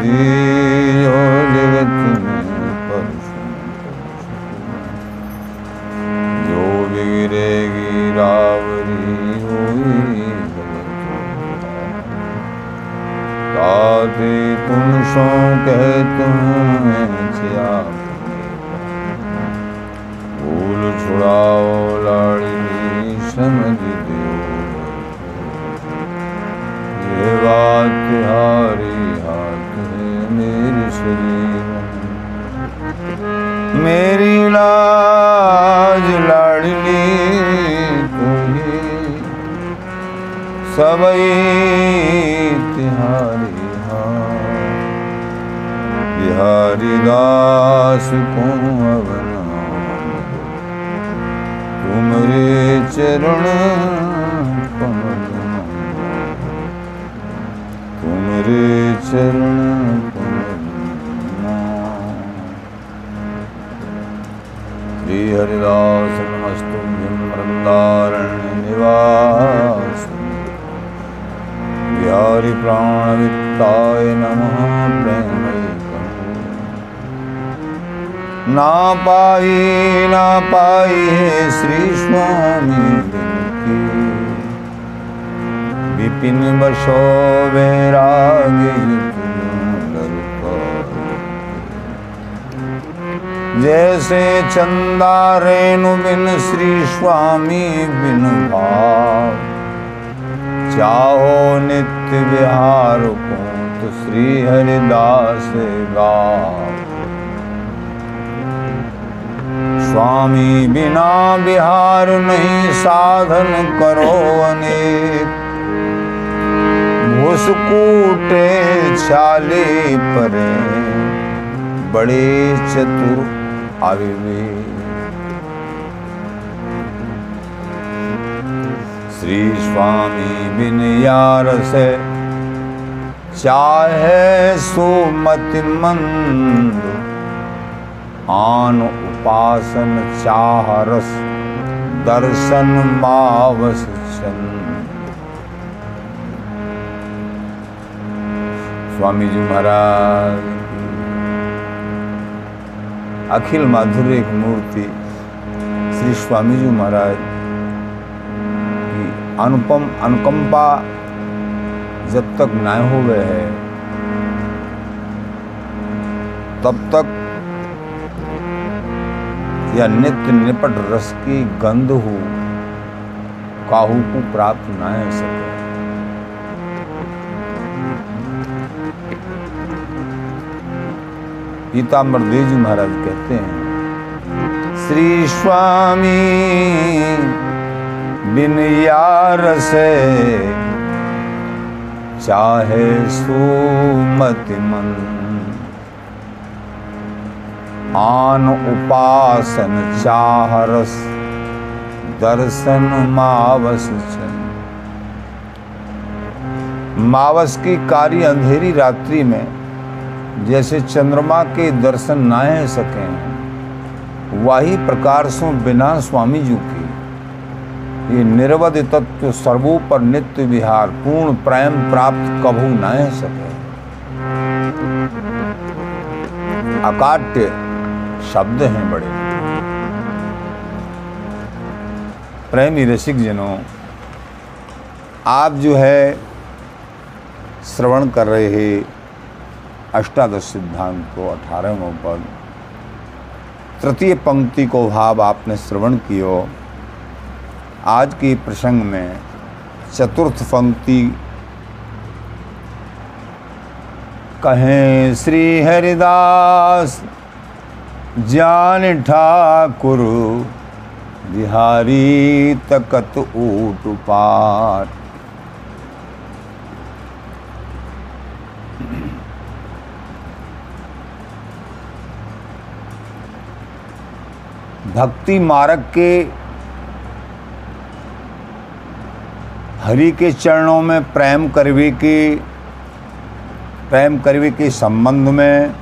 Amen. Bihari दास को चरण तुमरे चरण श्री हरिदास नमस्तुभ्यं वृंदारण्य निवास। बिहारी प्राणवित्ताय नमः प्रेमय ना पाई ना पाई है श्री स्वामी विपिन बसो वैराग्य जैसे चंदा रेणु बिन श्री स्वामी बिन भाव चाहो नित्य विहार को तो श्री हरिदास गाओ स्वामी बिना बिहार नहीं साधन करो अनेक। घुसकूटे छाले परे, बड़े चतुर आवे श्री स्वामी बिन यार से चाहे सुमति मंद आन उपासन चाह रस दर्शन मावस स्वामी जी महाराज, अखिल माधुर्य एक मूर्ति श्री स्वामी जी महाराज की अनुपम, अनुकंपा जब तक न हो गए है, तब तक या नित्य निपट रस की गंध हो, काहू को प्राप्त न सके। पीताम्बर देव जी महाराज कहते हैं, श्री स्वामी, बिन यार से चाहे सुमति मन आन उपासन चाह रस दर्शन मावस मावस की कारी अंधेरी रात्रि में, जैसे चंद्रमा के दर्शन ना है सके, वही प्रकार से बिना स्वामी जी की। ये निर्वध तत्व सर्वोपर नित्य विहार, पूर्ण प्रेम प्राप्त कभू न सके। अकाट्य शब्द हैं बड़े। प्रेमी रसिक जनों, आप जो है श्रवण कर रहे हैं अष्टादश सिद्धांत को, अठारहवें पद। तृतीय पंक्ति को भाव आपने श्रवण कियो। आज के प्रसंग में चतुर्थ पंक्ति कहें श्री हरिदास जान ठाकुर, बिहारी तकत ऊट पाट भक्ति मार्ग के हरि के चरणों में प्रेम करवे के प्रेम करवे के संबंध में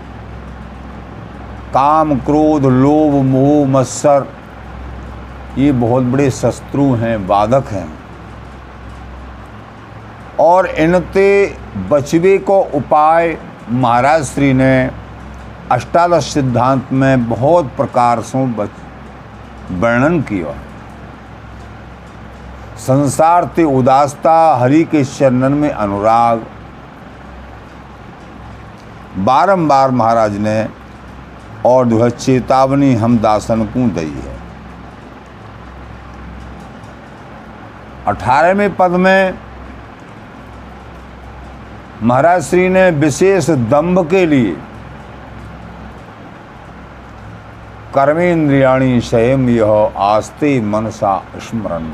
काम, क्रोध, लोभ, मोह, मत्सर, ये बहुत बड़े शत्रु हैं बाधक हैं। और इनते बचवे को उपाय महाराज श्री ने अष्टादश सिद्धांत में बहुत प्रकार से वर्णन किया। संसार ते उदासता, हरि के चरणन में अनुराग। बारंबार महाराज ने और जो है चेतावनी हम दासन को दी है। अठारहवें पद में महाराज श्री ने विशेष दंभ के लिए कर्मेन्द्रियाणी स्वयं यह आस्ते मनसा स्मरण,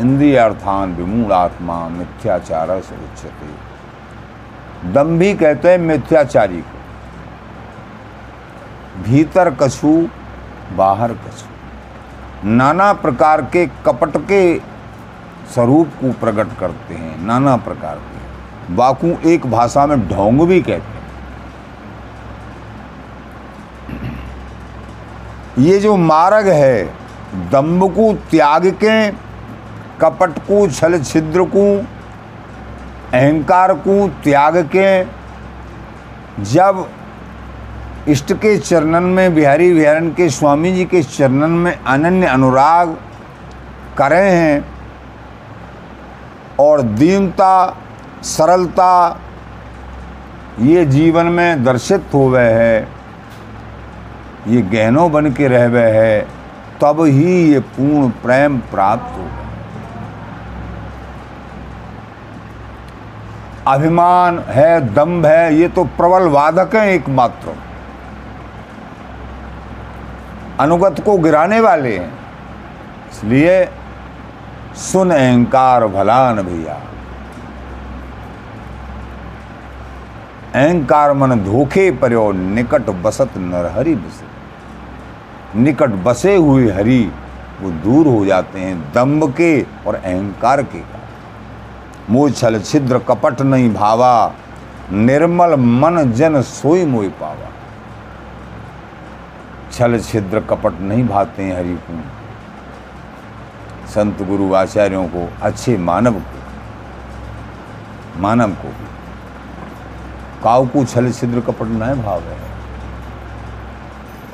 इंद्रियार्थान विमूढ़ात्मा मिथ्याचार से उच्चते। दम्भी कहते हैं मिथ्याचारी को। भीतर कछु, बाहर कछु। नाना प्रकार के कपट के स्वरूप को प्रकट करते हैं, नाना प्रकार के। बाकू एक भाषा में ढोंग भी कहते हैं। ये जो मार्ग है दम्भ को त्याग के कपट को छल छिद्र को अहंकार को त्याग के जब इष्ट के चरणन में, बिहारी विहारन के, स्वामी जी के चरणन में अनन्य अनुराग करे हैं और दीनता, सरलता, ये जीवन में दर्शित हो गए है, ये गहनों बन के रह गए है, तब ही ये पूर्ण प्रेम प्राप्त हो अभिमान है, दम्भ है, ये तो प्रबल वादक हैं एकमात्र। अनुगत को गिराने वाले। हैं इसलिए सुन अहंकार भलान भैया। अहंकार मन धोखे पर्यो, निकट बसत नरहरि बसे। निकट बसे हुए हरि, वो दूर हो जाते हैं दम्भ के और अहंकार के। मोह छल छिद्र कपट नहीं भावा, निर्मल मन जन सोई मोई पावा। छल छिद्र कपट नहीं भाते हैं हरि को। संत गुरु आचार्यों को, अच्छे मानव को मानव को काव को छल छिद्र कपट न भाव। है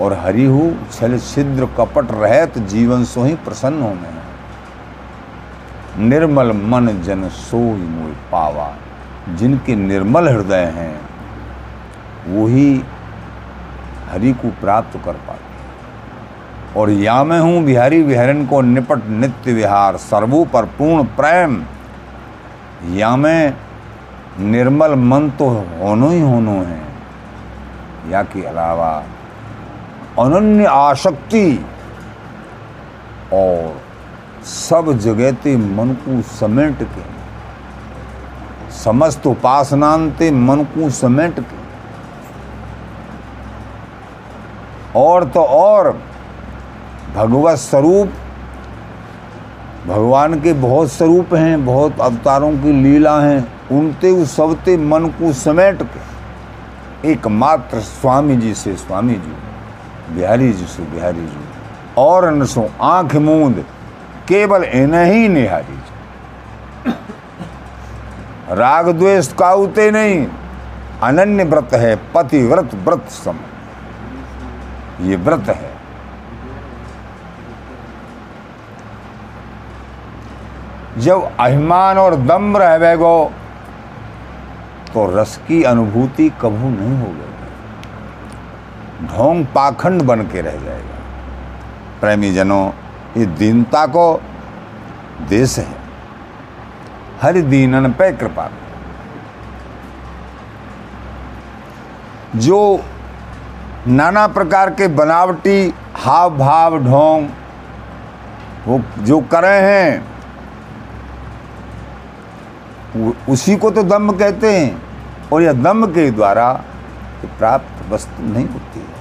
और हरिहु छल छिद्र कपट रहत जीवन सो ही प्रसन्न हो। में निर्मल मन जन सोई मोई पावा। जिनके निर्मल हृदय हैं वही हरि को प्राप्त कर पाते और या मैं हूँ बिहारी विहरन को निपट नित्य विहार सर्वो पर पूर्ण प्रेम। या मैं निर्मल मन तो होनो ही होनो है। या के अलावा अनन्य आसक्ति और सब जगह ते मन को समेट के, समस्त उपासनांते मन को समेट के। और तो और भगवत स्वरूप, भगवान के बहुत स्वरूप हैं, बहुत अवतारों की लीला हैं, उनते उस सबते मन को समेट के, एकमात्र स्वामी जी से स्वामी जी, बिहारी जी से बिहारी जी, और न सो आँख मूंद, केवल इन्हें ही निहारी जी। राग द्वेष काउते नहीं, अनन्य व्रत है पति व्रत व्रत सम। ये व्रत है। जब अभिमान और दम रह गो तो रस की अनुभूति कभू नहीं हो गई। ढोंग पाखंड बन के रह जाएगा। प्रेमी जनों ये दीनता को देश है। हर दीनन पे कृपा। जो नाना प्रकार के बनावटी हाव भाव ढोंग, वो जो करे हैं उसी को तो दम्भ कहते हैं और यह दम्भ के द्वारा प्राप्त वस्तु नहीं होती है।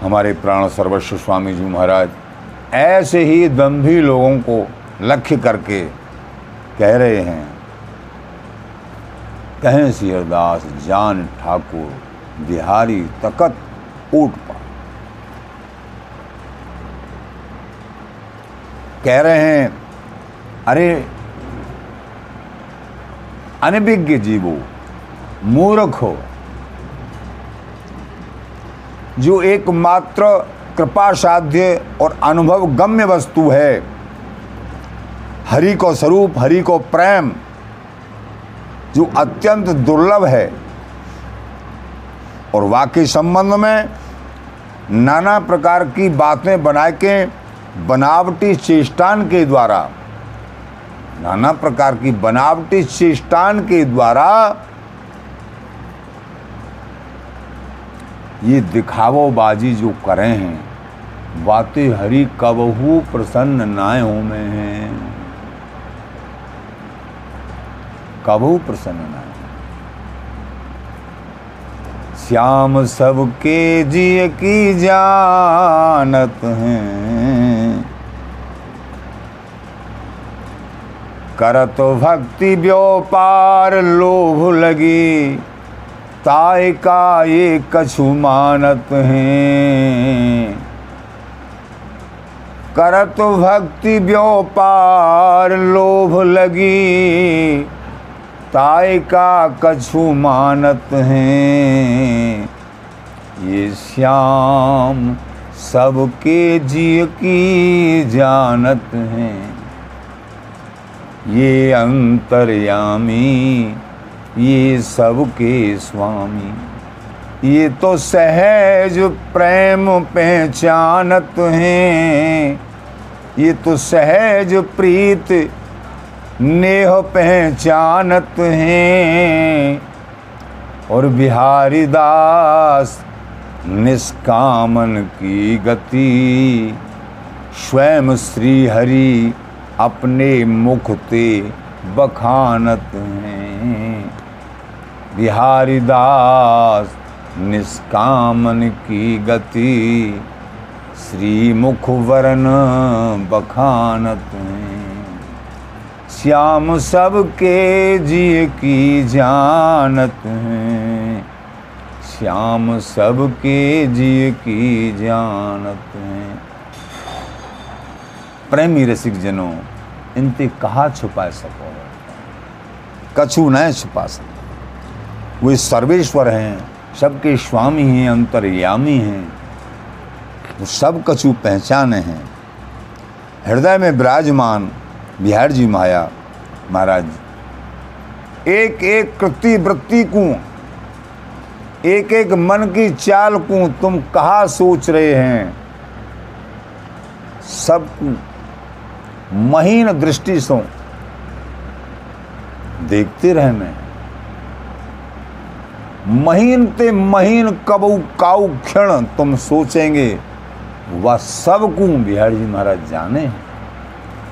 हमारे प्राण सर्वस्व स्वामी जी महाराज ऐसे ही दम्भी लोगों को लक्ष्य करके कह रहे हैं, कहें सिहरदास जान ठाकुर बिहारी तकत ऊट पा। कह रहे हैं अरे, अनभिज्ञ जीवो, मूर्ख हो, जो एकमात्र कृपा साध्य और अनुभव गम्य वस्तु है, हरि को स्वरूप, हरि को प्रेम, जो अत्यंत दुर्लभ है, और वाकई संबंध में नाना प्रकार की बातें बना के बनावटी चेष्टान के द्वारा नाना प्रकार की बनावटी चेष्टान के द्वारा ये दिखावो बाजी जो करें हैं बातें हरि कबहू प्रसन्न नाय हो में हैं। कबहू प्रसन्न नाय। श्याम सबके जिय की जानत हैं। करत भक्ति व्योपार लोभ लगी। ताय का ये कछु मानत हैं। करत भक्ति व्योपार लोभ लगी। ताय का कछु मानत हैं। ये श्याम सबके जिय की जानत हैं। ये अंतर्यामी, ये सबके स्वामी। ये तो सहज प्रेम पहचानत हैं। ये तो सहज प्रीत नेह पहचानत हैं। और बिहारी दास निष्कामन की गति, स्वयं श्री हरि अपने मुख ते बखानत हैं। बिहारी दास निष्कामन की गति श्री मुख वरण बखानत हैं। श्याम सबके जिय की जानत हैं। श्याम सबके जिय की जानत हैं। प्रेमी रसिक जनों, इनते कहा छुपा सको? कछु न छुपा सको। वे सर्वेश्वर हैं, सबके स्वामी हैं, अंतर्यामी हैं। वो सब कछु पहचाने हैं। हृदय में विराजमान बिहार जी माया महाराज। एक एक कृति वृत्ति को एक एक मन की चाल को, तुम कहा सोच रहे हैं? सब महीन दृष्टि से देखते रहे मैं। महीन ते महीन कबू काऊ क्षण तुम सोचेंगे, वह सबको बिहार जी महाराज जाने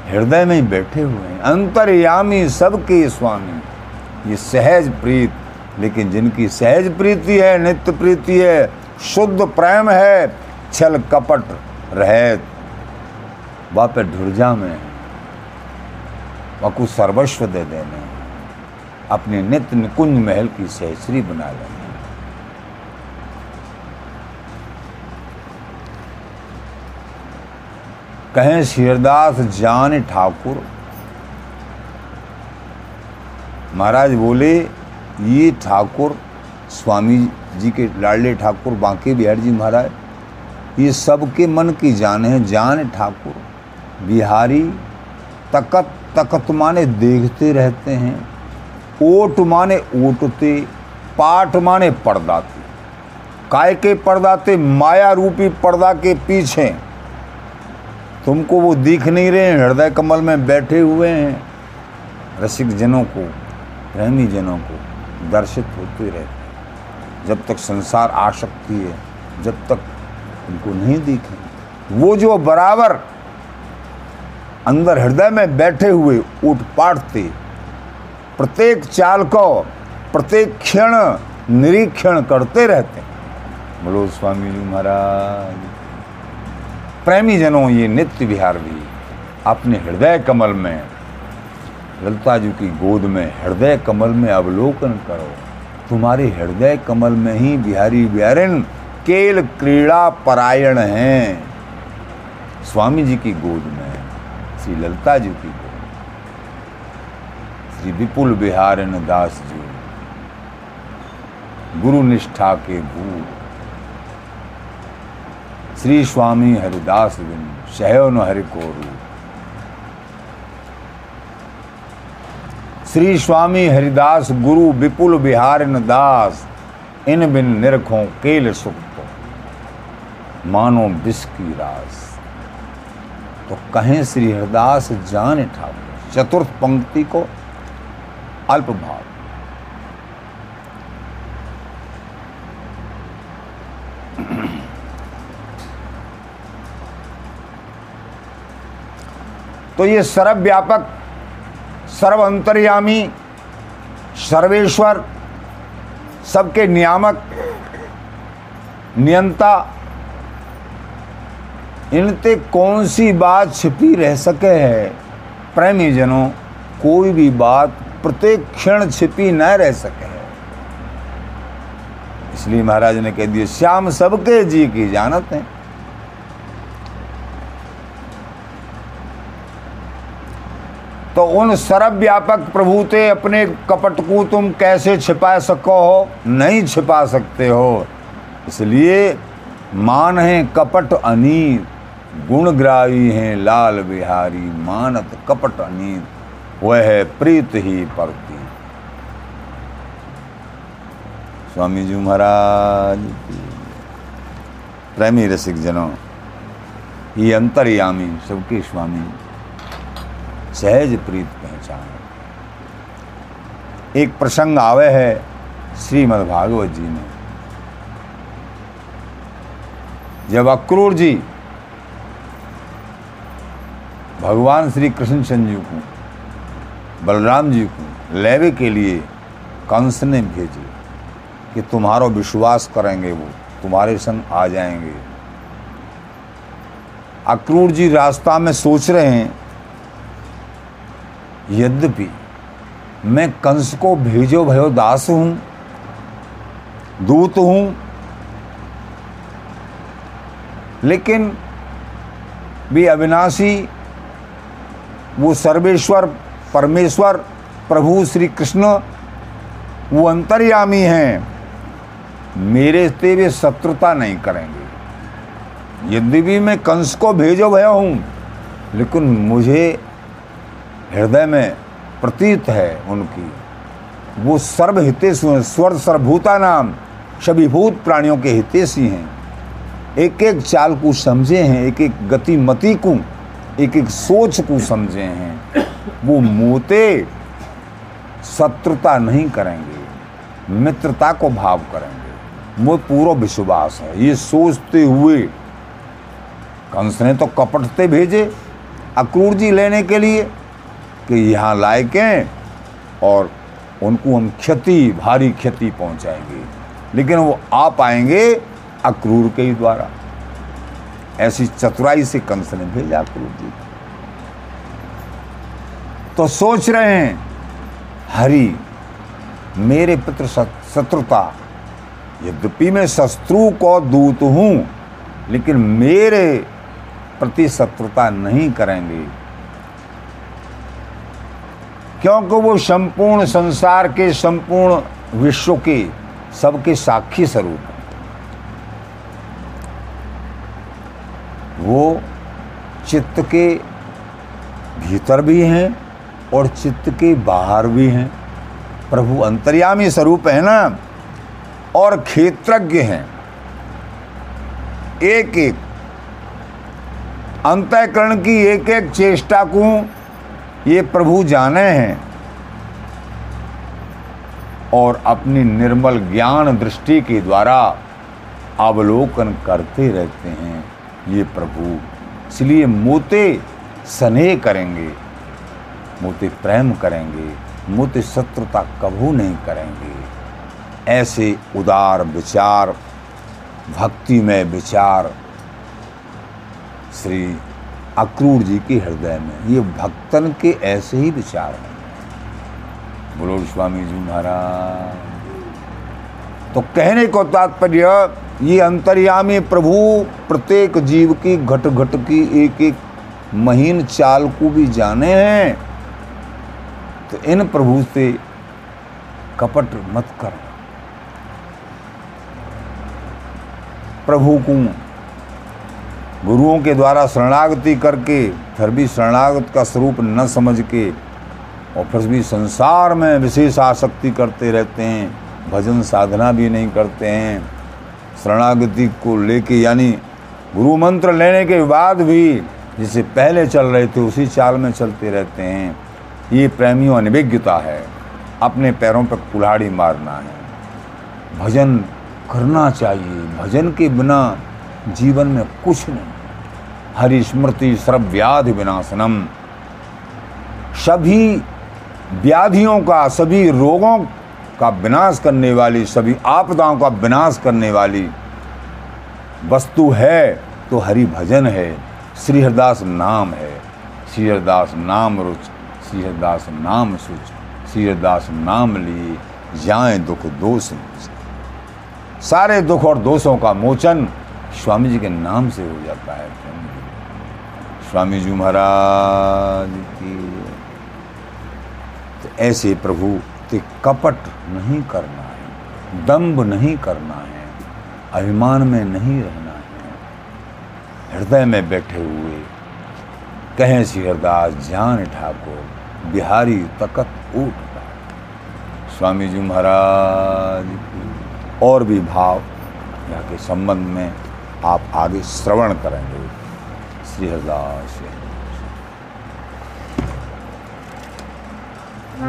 हृदय में ही बैठे हुए हैं। अंतर्यामी सबके स्वामी। ये सहज प्रीत, लेकिन जिनकी सहज प्रीति है, नित्य प्रीति है, शुद्ध प्रेम है, छल कपट रहत वह पे ढुर्जा में वह को सर्वस्व दे देने अपने नित्य निकुंज महल की सहसरी बना लेंगे कहें शिरदास जान ठाकुर। महाराज बोले, ये ठाकुर, स्वामी जी के लाडले ठाकुर, बांके बिहार जी महाराज, ये सबके मन की जान है। जान ठाकुर। बिहारी तकत तकत माने देखते रहते हैं, ओट माने ओटते पाठ माने पर्दाते काय के पर्दाते माया रूपी पर्दा के पीछे। तुमको वो दिख नहीं रहे हैं, हृदय कमल में बैठे हुए हैं। रसिक जनों को प्रेमी जनों को दर्शित होते रहते जब तक संसार आसक्ति है, जब तक उनको नहीं दिखे। वो जो बराबर अंदर हृदय में बैठे हुए उठ पाटते। प्रत्येक चाल को, प्रत्येक क्षण निरीक्षण करते रहते बोलो, स्वामी जी महाराज प्रेमी जनों ये नित्य विहार भी अपने हृदय कमल में, ललिता जी की गोद में हृदय कमल में अवलोकन करो। तुम्हारे हृदय कमल में ही बिहारी बिहारिन केल क्रीड़ा परायण हैं। स्वामी जी की गोद में श्री ललिता जी की गोद श्री विपुल बिहारिन दास जी। गुरु निष्ठा के भू श्री स्वामी हरिदास बिन सहयो न हरि को रू श्री स्वामी हरिदास गुरु विपुल बिहार दास, इन बिन निरखों केल सुख मानो विष की रास। तो कहें श्री हरिदास जान ठाकुर चतुर्थ पंक्ति को अल्प भाव तो ये सर्वव्यापक सर्व अंतर्यामी सर्वेश्वर, सबके नियामक, नियंता इनते कौन सी बात छिपी रह सके है? प्रेमी जनों कोई भी बात प्रत्येक क्षण छिपी न रह सके है। इसलिए महाराज ने कह दिया, श्याम सबके जी की जानत है। तो उन सर्वव्यापक प्रभु ते अपने कपट को तुम कैसे छिपा सको हो? नहीं छिपा सकते हो। इसलिए मान है कपट अनीत गुणग्राही हैं, लाल बिहारी, मानत कपट अनीत, वह प्रीत ही परती। स्वामी जी महाराज प्रेमी रसिक जनों, ये अंतर्यामी सबके स्वामी सहज प्रीत पहचान। एक प्रसंग आवे है श्रीमद् भागवत जी में। जब अक्रूर जी भगवान श्री कृष्ण चंद जी को, बलराम जी को लेवे के लिए कंस ने भेजे कि तुम्हारा विश्वास करेंगे वो, तुम्हारे संग आ जाएँगे। अक्रूर जी रास्ता में सोच रहे हैं, यद्यपि मैं कंस को भेजो भयो दास हूँ, दूत हूँ, लेकिन भी अविनाशी वो सर्वेश्वर, परमेश्वर, प्रभु श्री कृष्ण वो अंतर्यामी हैं। मेरे से वे शत्रुता नहीं करेंगे। यदि भी मैं कंस को भेजो, भया हूँ, लेकिन मुझे हृदय में प्रतीत है उनकी। वो सर्वहितेशु हैं, स्वर सर्वभूता नाम, सभीभूत प्राणियों के हितेशी हैं। एक एक चाल को समझे हैं एक एक गति मति को एक एक सोच को समझे हैं, वो मोते शत्रुता नहीं करेंगे, मित्रता को भाव करेंगे। वो पूरा विश्वास है, ये सोचते हुए। कंस ने तो कपटते भेजे अक्रूर जी लेने के लिए कि यहाँ लायके और उनको हम क्षति, भारी क्षति पहुँचाएँगे। लेकिन वो आ पाएँगे अक्रूर के ही द्वारा। ऐसी चतुराई से कंस ने भेजा अक्रूर जी। तो सोच रहे हैं, हरि, मेरे पितृ शत्रुता, यद्यपि मैं शत्रु को दूत हूँ, लेकिन मेरे प्रति शत्रुता नहीं करेंगे। क्योंकि वो संपूर्ण संसार के, संपूर्ण विश्व के सबके साक्षी स्वरूप वो चित्त के भीतर भी हैं और चित्त के बाहर भी हैं। प्रभु अंतर्यामी स्वरूप है ना? और क्षेत्रज्ञ हैं। एक एक अंतःकरण की एक एक चेष्टा को ये प्रभु जाने हैं और अपनी निर्मल ज्ञान दृष्टि के द्वारा अवलोकन करते रहते हैं। ये प्रभु, इसलिए मोते स्नेह करेंगे, मोते प्रेम करेंगे, मोते शत्रुता कभू नहीं करेंगे। ऐसे उदार विचार भक्ति में विचार श्री अक्रूर जी के हृदय में, ये भक्तन के ऐसे ही विचार हैं। बोलो स्वामी जी महाराज तो कहने को तात्पर्य ये अंतर्यामी प्रभु प्रत्येक जीव की घट घट की एक एक महीन चाल को भी जाने हैं। तो इन प्रभु से कपट मत कर। प्रभु को गुरुओं के द्वारा शरणागति करके, फिर भी शरणागत का स्वरूप न समझ के, और फिर भी संसार में विशेष आसक्ति करते रहते हैं, भजन साधना भी नहीं करते हैं। शरणागति को लेके, यानी गुरु मंत्र लेने के बाद भी जिसे पहले चल रहे थे, उसी चाल में चलते रहते हैं। ये प्रेमियों अनभिज्ञता है। अपने पैरों पर कुल्हाड़ी मारना है। भजन करना चाहिए। भजन के बिना जीवन में कुछ नहीं। हरि स्मृति सर्व व्याधि विनाशनम। सभी व्याधियों का, सभी रोगों का विनाश करने वाली, सभी आपदाओं का विनाश करने वाली वस्तु है तो हरि भजन है। श्री हरदास नाम है। श्री हरदास नाम रुच, श्री हरदास नाम सुच, श्री हरदास नाम लिए जाए दुख दोष सारे दुख और दोषों का मोचन स्वामी जी के नाम से हो जाता है। स्वामी जी महाराज की तो ऐसे प्रभु ते कपट नहीं करना है दम्ब नहीं करना है, अभिमान में नहीं रहना है, हृदय में बैठे हुए, कहें श्री हरदास जान ठाकुर, बिहारी तकत ऊट स्वामी जी महाराज, और भी भाव, यहाँ के संबंध में आप आगे श्रवण करेंगे। श्री हरदास ये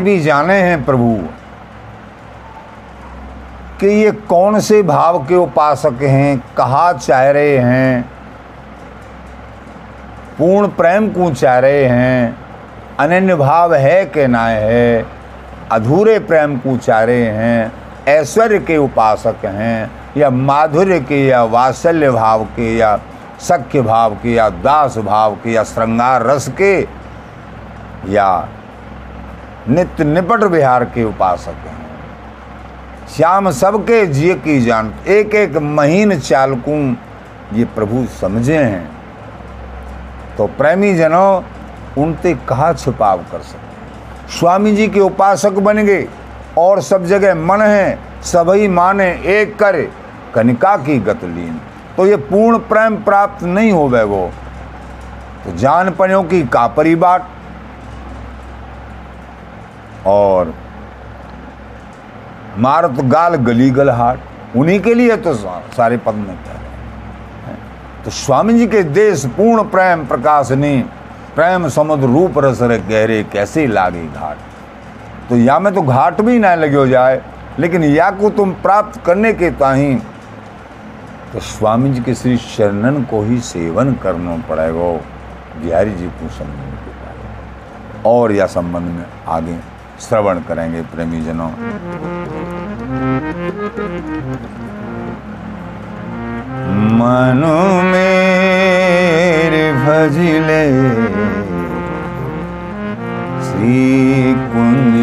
भी जाने हैं प्रभु कि ये कौन से भाव के उपासक हैं, कहा चाह रहे हैं, पूर्ण प्रेम को चाह रहे हैं। अनन्य भाव है कि ना है, अधूरे प्रेम को चाह रहे हैं, ऐश्वर्य के उपासक हैं, या माधुर्य के, या वात्सल्य भाव के, या सख्य भाव के, या दास भाव के, या श्रृंगार रस के, या नित्य निपट विहार के उपासक हैं। श्याम सबके जिय की जान एक एक महीन चालकू, ये प्रभु समझे हैं। तो प्रेमी जनों उनते कहाँ छिपाव कर सकते स्वामी जी के उपासक बन गए और सब जगह मन है, सभी माने एक करे, कनिका की गतलीन तो ये पूर्ण प्रेम प्राप्त नहीं हो वो। तो जान पनियों की कापरी बाट और मारत गाल गली गल हाट। उन्हीं के लिए तो सारे पद में तो स्वामी जी के देश पूर्ण प्रेम प्रकाशनी प्रेम समुद्र रूप रस गहरे कैसे लागे घाट? तो या में तो घाट भी ना लगे हो जाए, लेकिन या को तुम प्राप्त करने के ताही तो स्वामी जी के श्री चरणन को ही सेवन करना पड़ेगा। बिहारी जी को समझने के और या संबंध में आगे श्रवण करेंगे प्रेमी जनों। मनु मेरे भजले श्री कुंज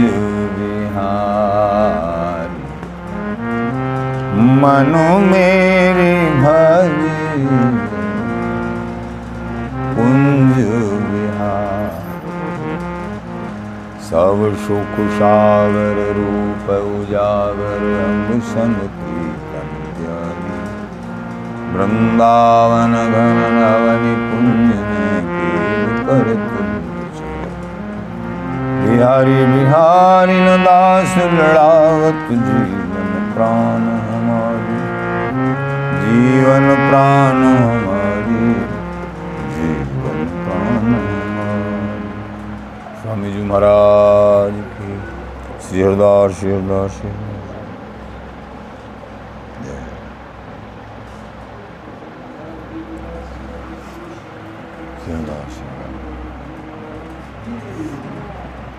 बिहार मनु मेरे भज कुंज बिहार सब सुख सागर रूप उजागर अंग त्यागी वृंदावन घन नवनि बिहारी बिहारी दास लड़ावत जीवन प्राण हमारी जीवन प्राण हमारी जीवन प्राण स्वामी जी महाराज की श्री हरदास श्री श्री